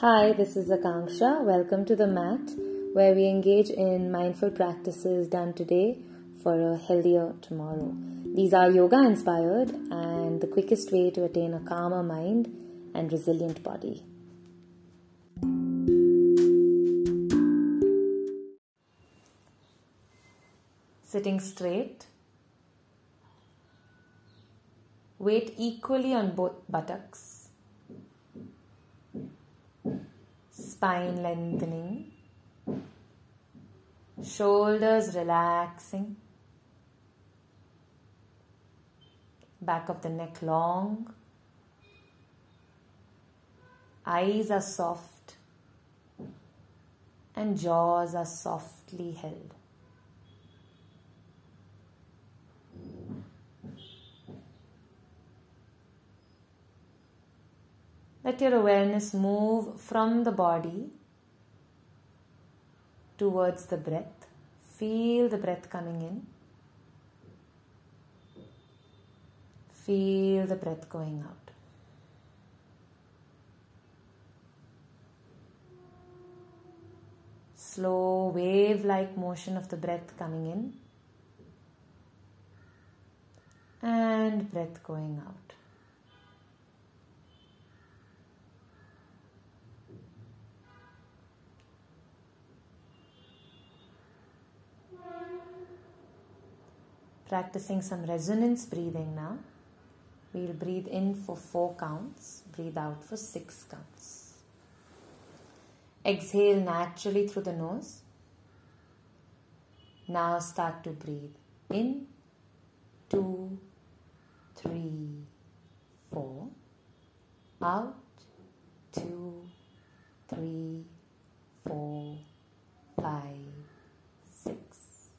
Hi, this is Akanksha. Welcome to the mat where we engage in mindful practices done today for a healthier tomorrow. These are yoga inspired and the quickest way to attain a calmer mind and resilient body. Sitting straight. Weight equally on both buttocks. Spine lengthening. Shoulders relaxing. Back of the neck long. Eyes are soft and jaws are softly held. Let your awareness move from the body towards the breath. Feel the breath coming in. Feel the breath going out. Slow wave like motion of the breath coming in and breath going out. Practicing some resonance breathing now. We'll breathe in for four counts, breathe out for six counts. Exhale naturally through the nose. Now start to breathe in, two, three, four. Out, two, three, four, five, six.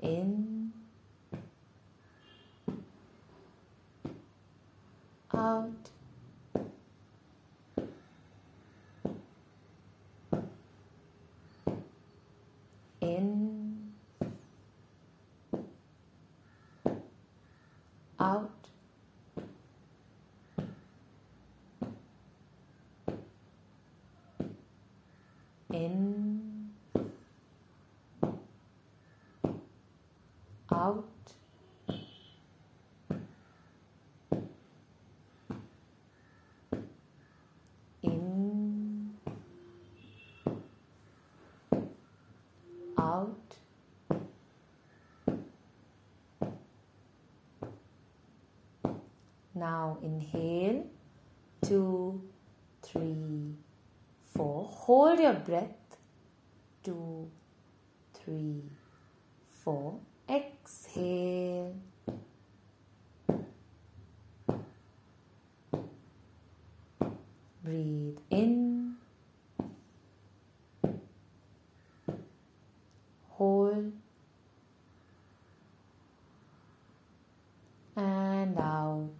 In, out. In, out. In, out. In, out. Now inhale, two, three, four. Hold your breath, two, three, four. Exhale. Breathe in. Hold. And out.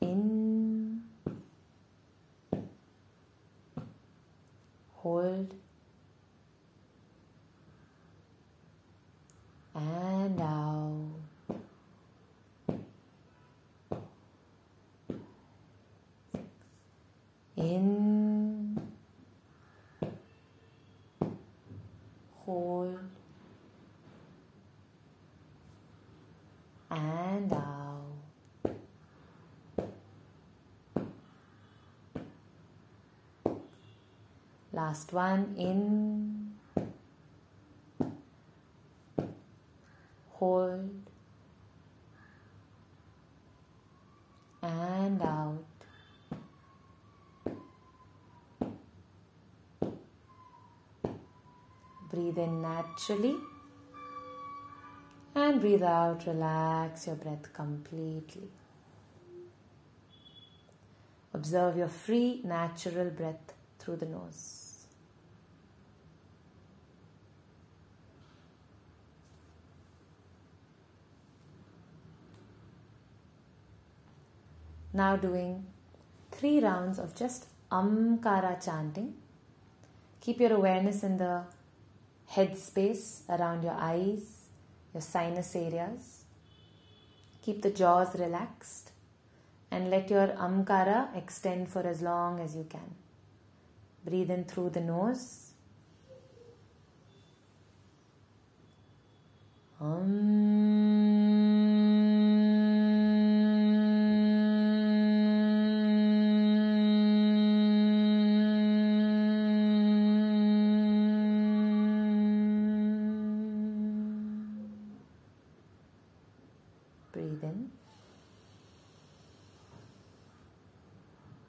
In. Hold. And out. In, hold, and out. Last one in, hold, and out. Breathe in naturally and breathe out. Relax your breath completely. Observe your free, natural breath through the nose. Now, doing three rounds of just Amkara chanting. Keep your awareness in the head space around your eyes, your sinus areas. Keep the jaws relaxed and let your amkara extend for as long as you can. Breathe in through the nose. Um. Breathe in.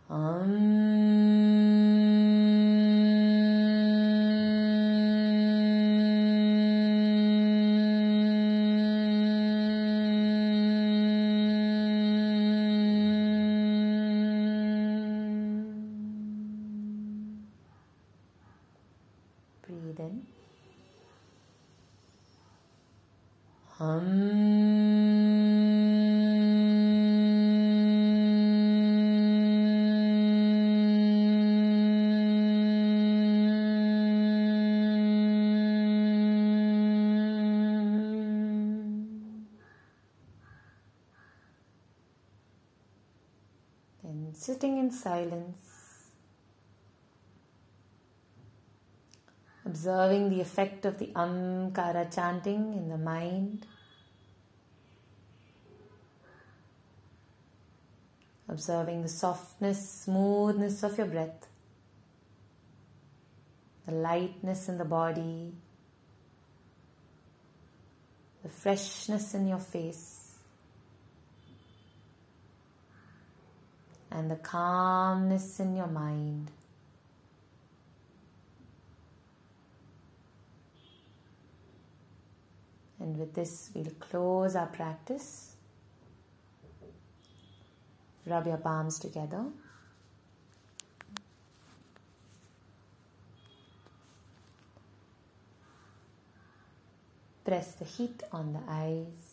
Um. Breathe in. And sitting in silence, observing the effect of the Amkara chanting in the mind. Observing the softness, smoothness of your breath, the lightness in the body, the freshness in your face, and the calmness in your mind. And with this, we'll close our practice. Rub your palms together. Press the heat on the eyes